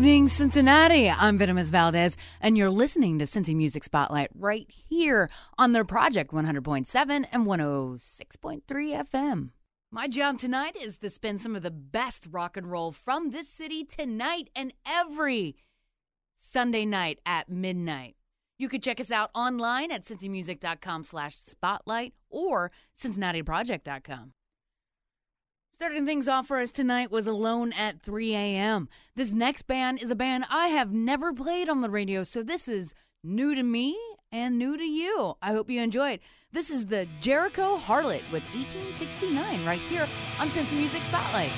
Evening, Cincinnati. I'm Venomous Valdez, and you're listening to Cincy Music Spotlight right here on their Project 100.7 and 106.3 FM. My job tonight is to spin some of the best rock and roll from this city tonight and every Sunday night at midnight. You could check us out online at cincymusic.com slash spotlight or cincinnatiproject.com. Starting things off for us tonight was Alone at 3 a.m. This next band is a band I have never played on the radio, so this is new to me and new to you. I hope you enjoy it. This is the Jericho Harlot with 1869 right here on Cincy Music Spotlight.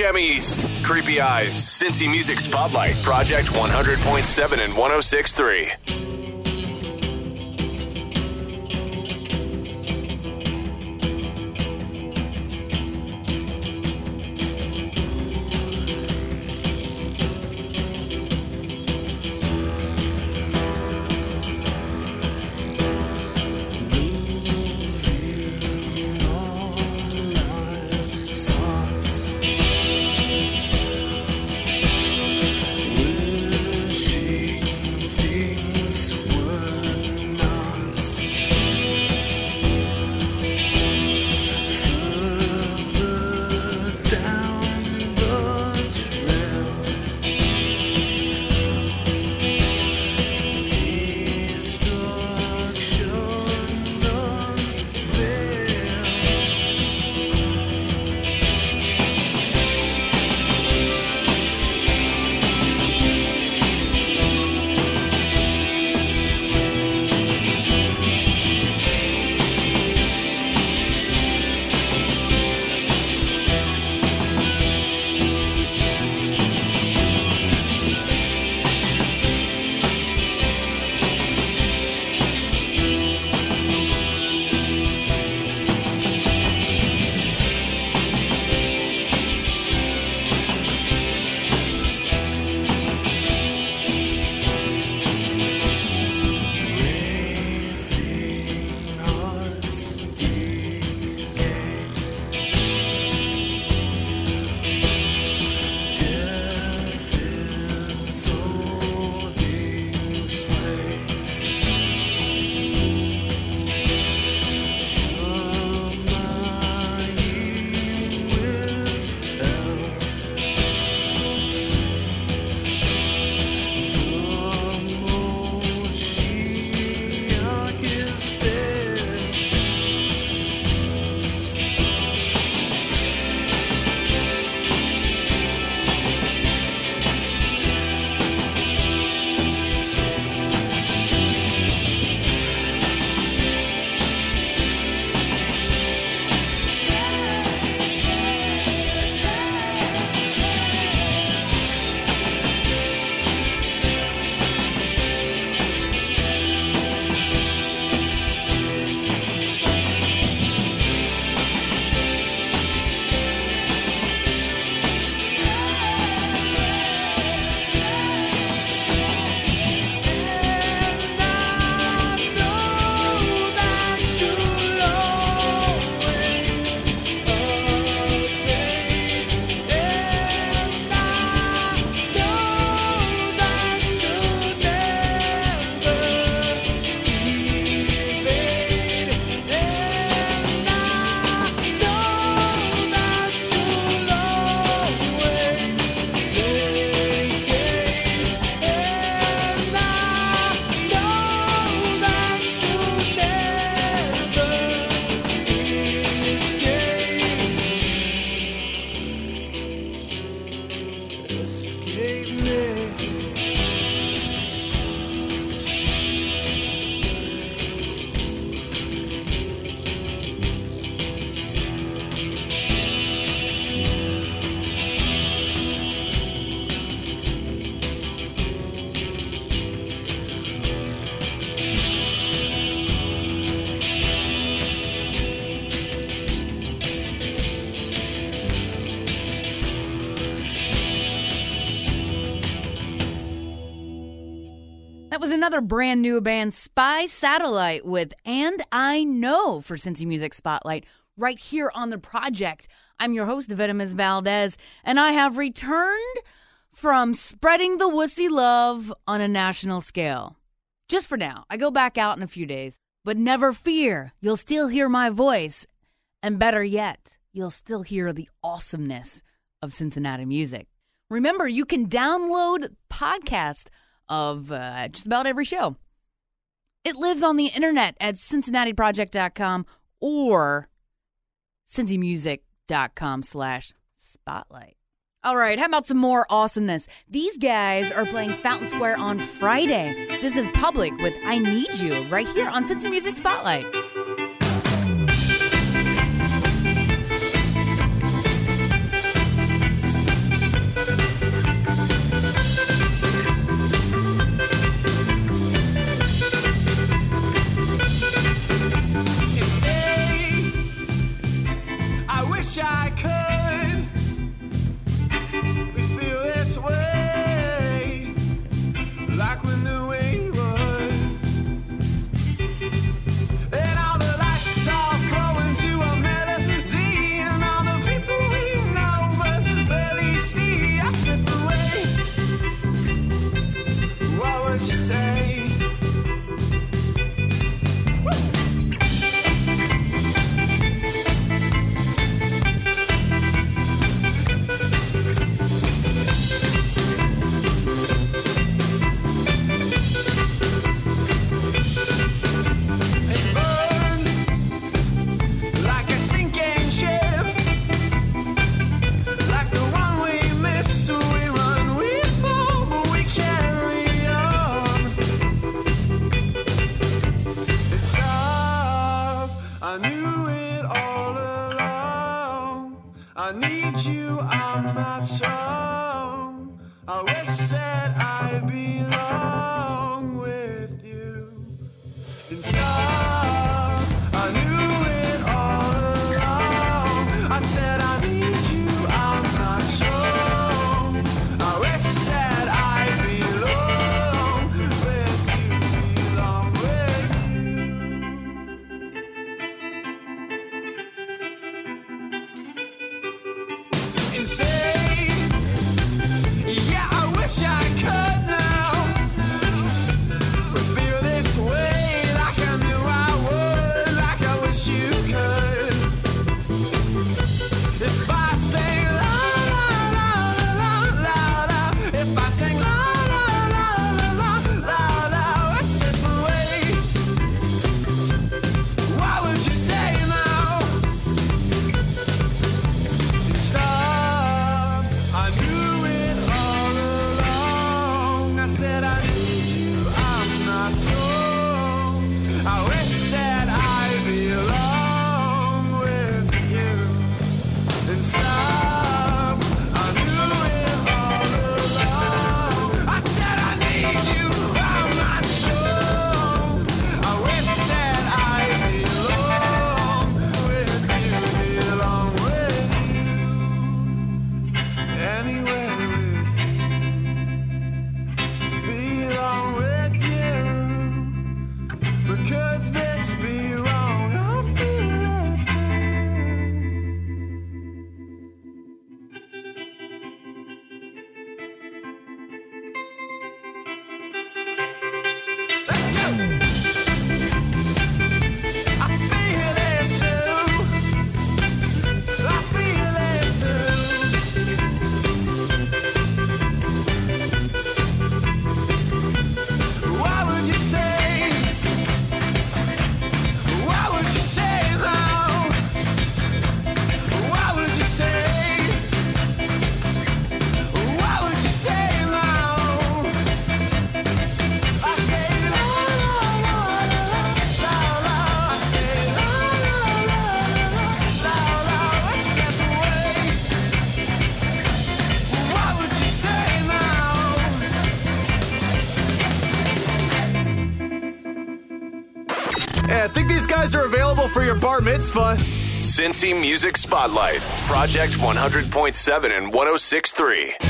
Steve creepy eyes. Cincy Music Spotlight, Project 100.7 and 106.3. another brand new band, Spy Satellite, with And I Know for Cincy Music Spotlight, right here on the project. I'm your host, Venomous Valdez, and I have returned from spreading the wussy love on a national scale. Just for now, I go back out in a few days, but never fear, you'll still hear my voice. And better yet, you'll still hear the awesomeness of Cincinnati music. Remember, you can download podcast of uh, just about every show. It lives on the internet at cincinnatiproject.com or cincymusic.com slash spotlight. All right, how about some more awesomeness? These guys are playing Fountain Square on Friday. This is Public with I Need You right here on Cincy Music Spotlight. Guys are available for your bar mitzvah. Cincy Music Spotlight, Project 100.7 and 106.3.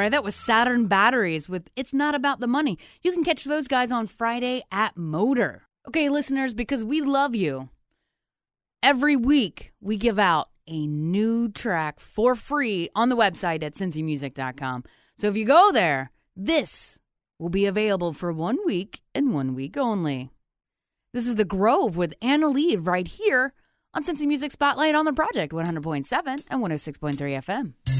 right, that was Saturn Batteries with It's Not About the Money. You can catch those guys on Friday at MOTR. Okay, listeners, because we love you, every week we give out a new track for free on the website at cincymusic.com. So if you go there, this will be available for one week and one week only. This is The Grove with Anna Lee right here on Cincy Music Spotlight on the Project 100.7 and 106.3 FM.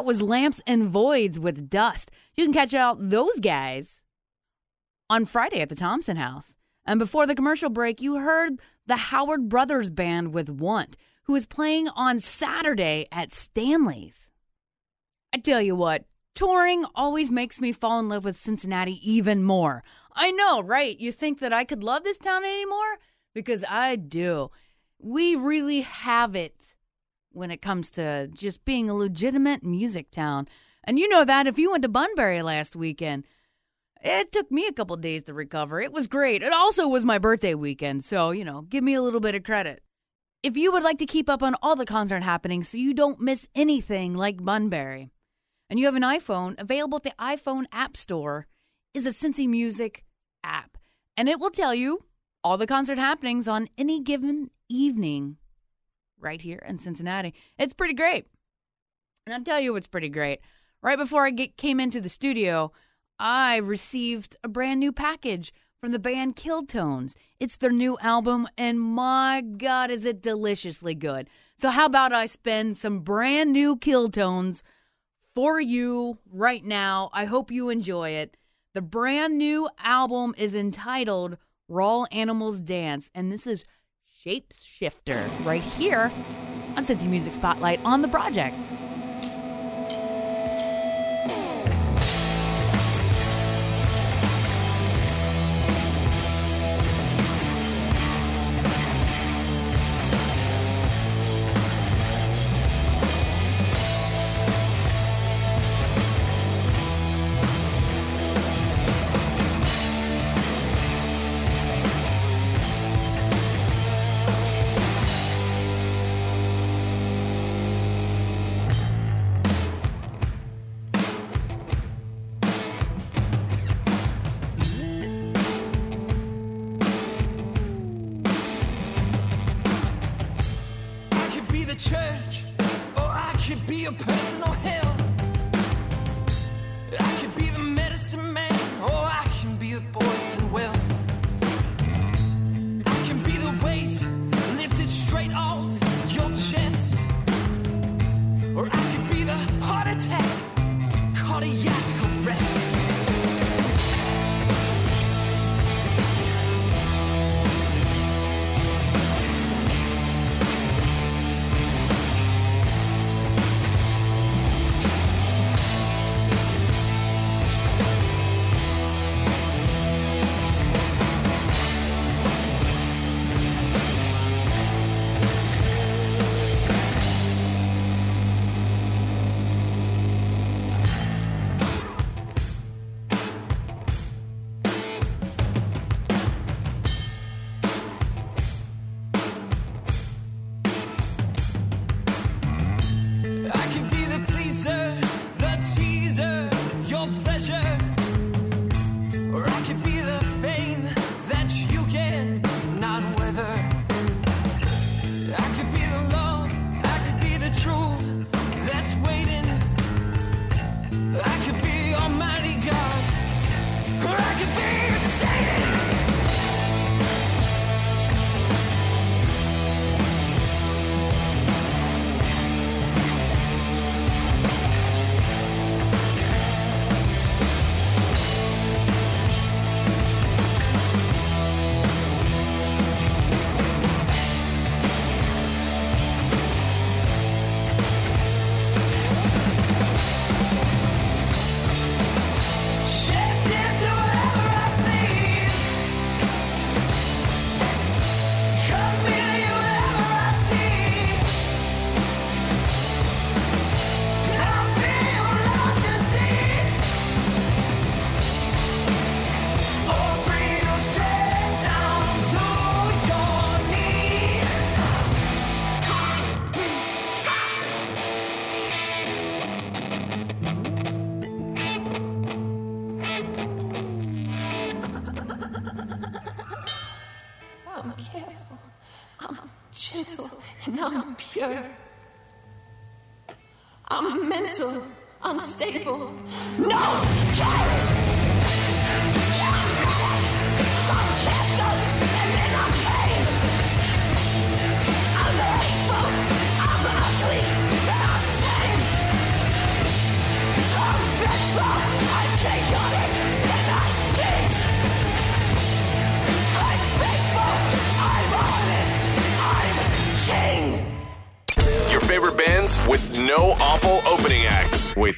That was Lamps and Voids with Dust. You can catch out those guys on Friday at the Thompson House. And before the commercial break, you heard the Howard Brothers Band with Want, who is playing on Saturday at Stanley's. I tell you what, touring always makes me fall in love with Cincinnati even more. I know, right? You think that I could love this town anymore? Because I do. We really have it when it comes to just being a legitimate music town. And you know that if you went to Bunbury last weekend, it took me a couple days to recover. It was great. It also was my birthday weekend, so, you know, give me a little bit of credit. If you would like to keep up on all the concert happenings so you don't miss anything like Bunbury, and you have an iPhone, available at the iPhone App Store is a Cincy Music app. And it will tell you all the concert happenings on any given evening right here in Cincinnati. It's pretty great. And I'll tell you what's pretty great. Right before I get, came into the studio, I received a brand new package from the band Killtones. It's their new album, and my God, is it deliciously good. So, how about I spend some brand new Killtones for you right now? I hope you enjoy it. The brand new album is entitled Raw Animals Dance, and this is Shapeshifter right here on Cincy Music Spotlight on the project.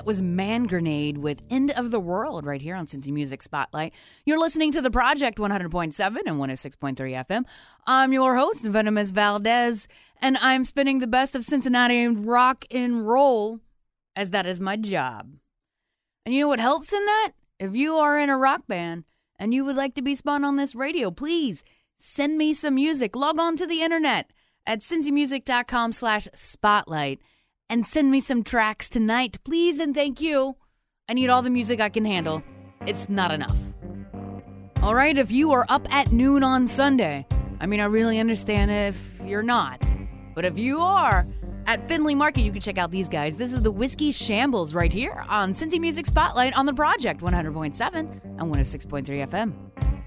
That was Man Grenade with End of the World right here on Cincy Music Spotlight. You're listening to the Project 100.7 and 106.3 FM. I'm your host, Venomous Valdez, and I'm spinning the best of Cincinnati rock and roll, as that is my job. And you know what helps in that? If you are in a rock band and you would like to be spun on this radio, please send me some music. Log on to the internet at cincymusic.com slash spotlight and send me some tracks tonight, please and thank you. I need all the music I can handle. It's not enough. All right, if you are up at noon on Sunday, I mean, I really understand if you're not, but if you are, at Findlay Market, you can check out these guys. This is the Whiskey Shambles right here on Cincy Music Spotlight on the Project 100.7 and 106.3 FM.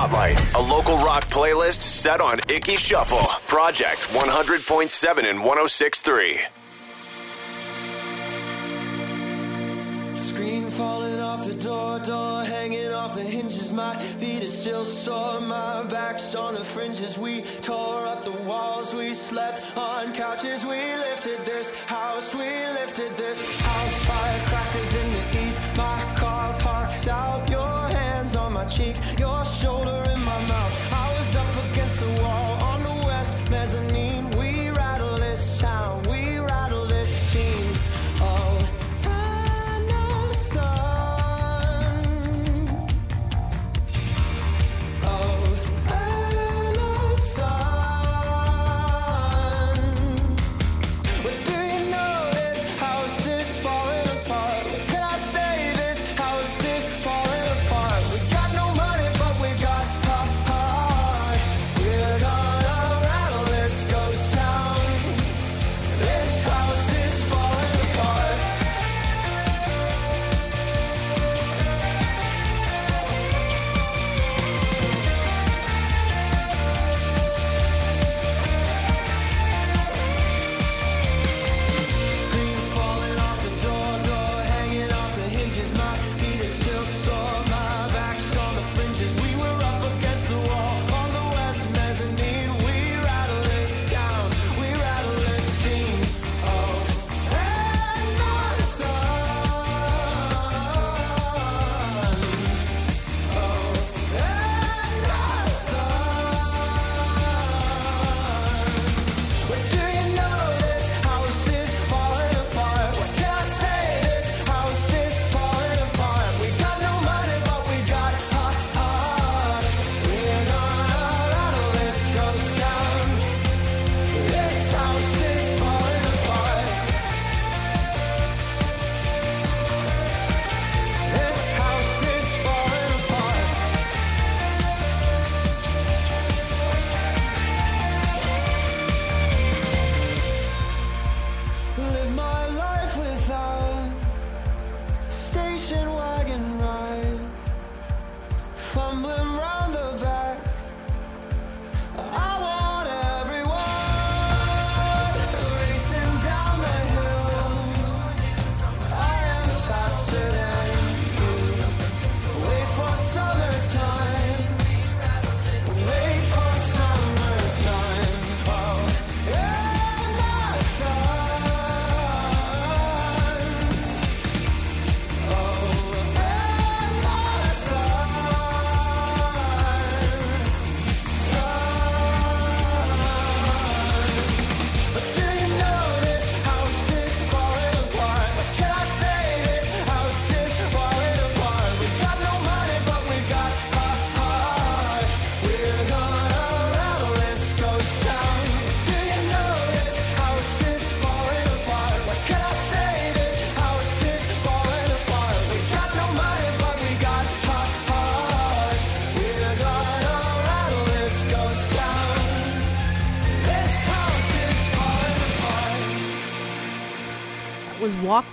Spotlight, a local rock playlist set on Icky Shuffle. Project 100.7 and 106.3. Screen falling off the door, door hanging off the hinges. My feet are still sore, my back's on the fringes. We tore up the walls, we slept on couches. We lifted this house, we lifted this house. Firecrackers in the out. Your hands on my cheeks, your shoulder in my mouth.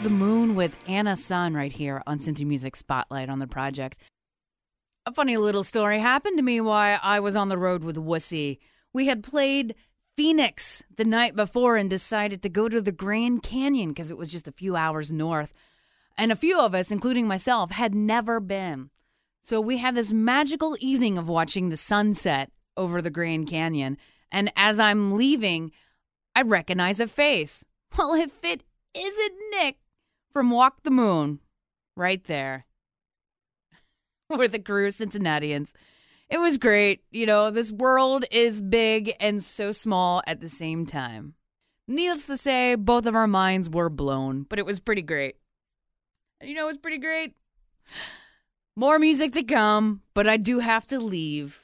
The Moon with Anna Sun right here on Cincy Music Spotlight on the project. A funny little story happened to me while I was on the road with Wussy. We had played Phoenix the night before and decided to go to the Grand Canyon because it was just a few hours north. And a few of us, including myself, had never been. So we had this magical evening of watching the sunset over the Grand Canyon. And as I'm leaving, I recognize a face. Well, if it isn't Nick from Walk the Moon, right there with the crew of Cincinnatians. It was great. You know, this world is big and so small at the same time. Needless to say, both of our minds were blown, but it was pretty great. You know, it was pretty great. More music to come, but I do have to leave.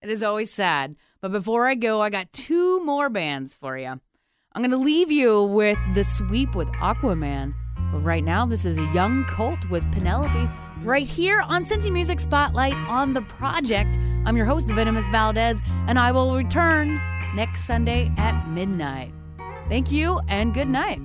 It is always sad. But before I go, I got two more bands for you. I'm going to leave you with The Sweep with Aquaman. Right now, this is a young cult with Penelope right here on Cincy Music Spotlight on the project. I'm your host, Venomous Valdez, and I will return next Sunday at midnight. Thank you and good night.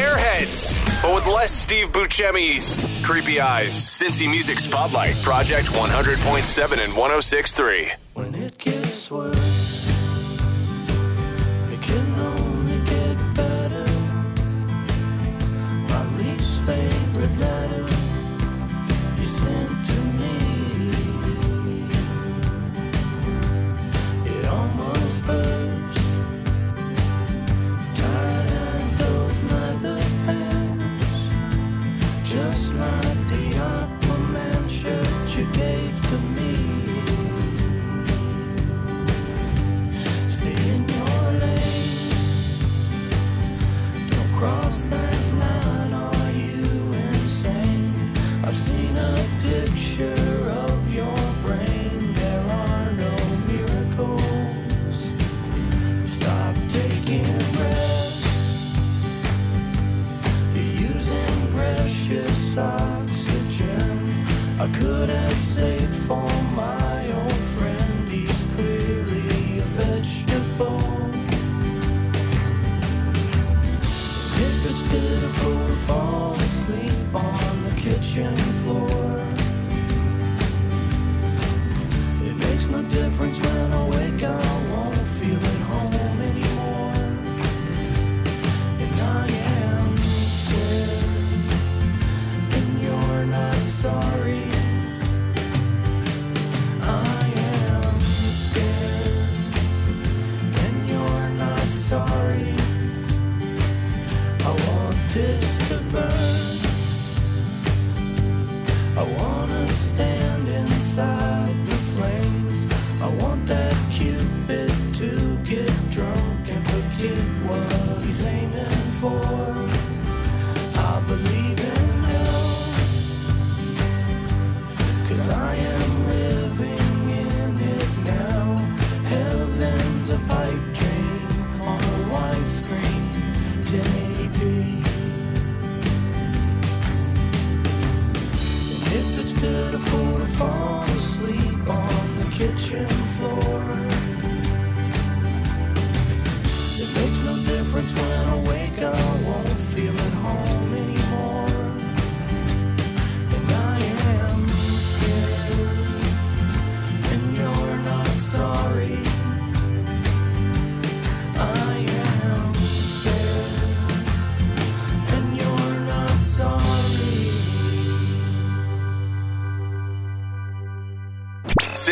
Airheads, but with less Steve Buscemi's creepy eyes. Cincy Music Spotlight, Project 100.7 and 106.3. When it gets worse.